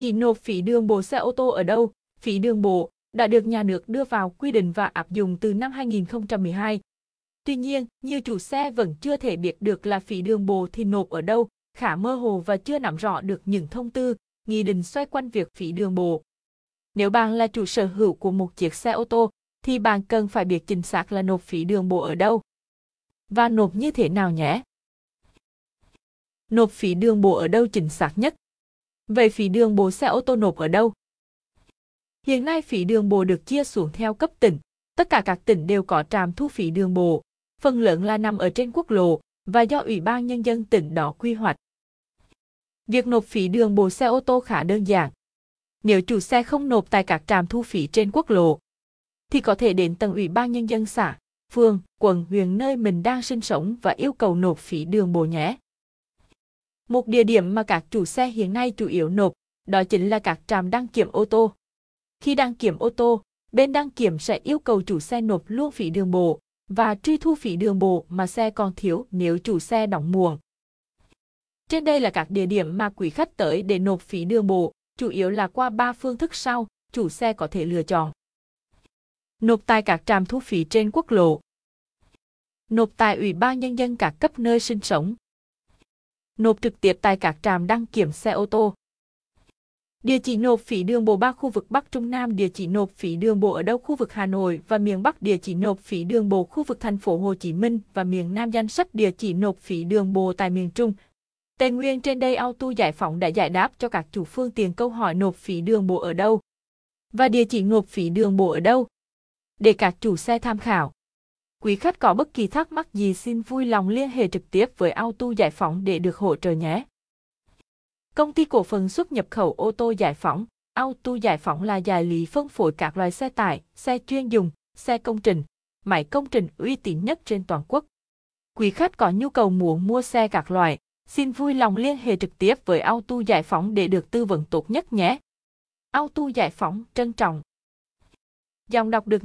thì nộp phí đường bộ xe ô tô ở đâu? Phí đường bộ đã được nhà nước đưa vào quy định và áp dụng từ năm 2012. Tuy nhiên, nhiều chủ xe vẫn chưa thể biết được là phí đường bộ thì nộp ở đâu, khá mơ hồ và chưa nắm rõ được những thông tư, nghị định xoay quanh việc phí đường bộ. Nếu bạn là chủ sở hữu của một chiếc xe ô tô, thì bạn cần phải biết chính xác là nộp phí đường bộ ở đâu và nộp như thế nào nhé. Nộp phí đường bộ ở đâu chính xác nhất? Về phí đường bộ xe ô tô nộp ở đâu? Hiện nay phí đường bộ được chia xuống theo cấp tỉnh. Tất cả các tỉnh đều có trạm thu phí đường bộ. Phần lớn là nằm ở trên quốc lộ và do Ủy ban Nhân dân tỉnh đó quy hoạch. Việc nộp phí đường bộ xe ô tô khá đơn giản. Nếu chủ xe không nộp tại các trạm thu phí trên quốc lộ, thì có thể đến tầng Ủy ban Nhân dân xã, phường, quận, huyện nơi mình đang sinh sống và yêu cầu nộp phí đường bộ nhé. Một địa điểm mà các chủ xe hiện nay chủ yếu nộp, đó chính là các trạm đăng kiểm ô tô. Khi đăng kiểm ô tô, bên đăng kiểm sẽ yêu cầu chủ xe nộp luôn phí đường bộ và truy thu phí đường bộ mà xe còn thiếu nếu chủ xe đóng muộn. Trên đây là các địa điểm mà quý khách tới để nộp phí đường bộ, chủ yếu là qua ba phương thức sau, chủ xe có thể lựa chọn. Nộp tại các trạm thu phí trên quốc lộ. Nộp tại Ủy ban Nhân dân các cấp nơi sinh sống. Nộp trực tiếp tại các trạm đăng kiểm xe ô tô. Địa chỉ nộp phí đường bộ ba khu vực Bắc Trung Nam, địa chỉ nộp phí đường bộ ở đâu khu vực Hà Nội và miền Bắc, địa chỉ nộp phí đường bộ khu vực thành phố Hồ Chí Minh và miền Nam danh sách địa chỉ nộp phí đường bộ tại miền Trung. Tây Nguyên trên đây Auto Giải phóng đã giải đáp cho các chủ phương tiện câu hỏi nộp phí đường bộ ở đâu và địa chỉ nộp phí đường bộ ở đâu để các chủ xe tham khảo. Quý khách có bất kỳ thắc mắc gì xin vui lòng liên hệ trực tiếp với Auto Giải phóng để được hỗ trợ nhé. Công ty cổ phần xuất nhập khẩu ô tô Giải phóng, Auto Giải phóng là đại lý phân phối các loại xe tải, xe chuyên dùng, xe công trình, máy công trình uy tín nhất trên toàn quốc. Quý khách có nhu cầu muốn mua xe các loại, xin vui lòng liên hệ trực tiếp với Auto Giải phóng để được tư vấn tốt nhất nhé. Auto Giải phóng trân trọng. Dòng đọc được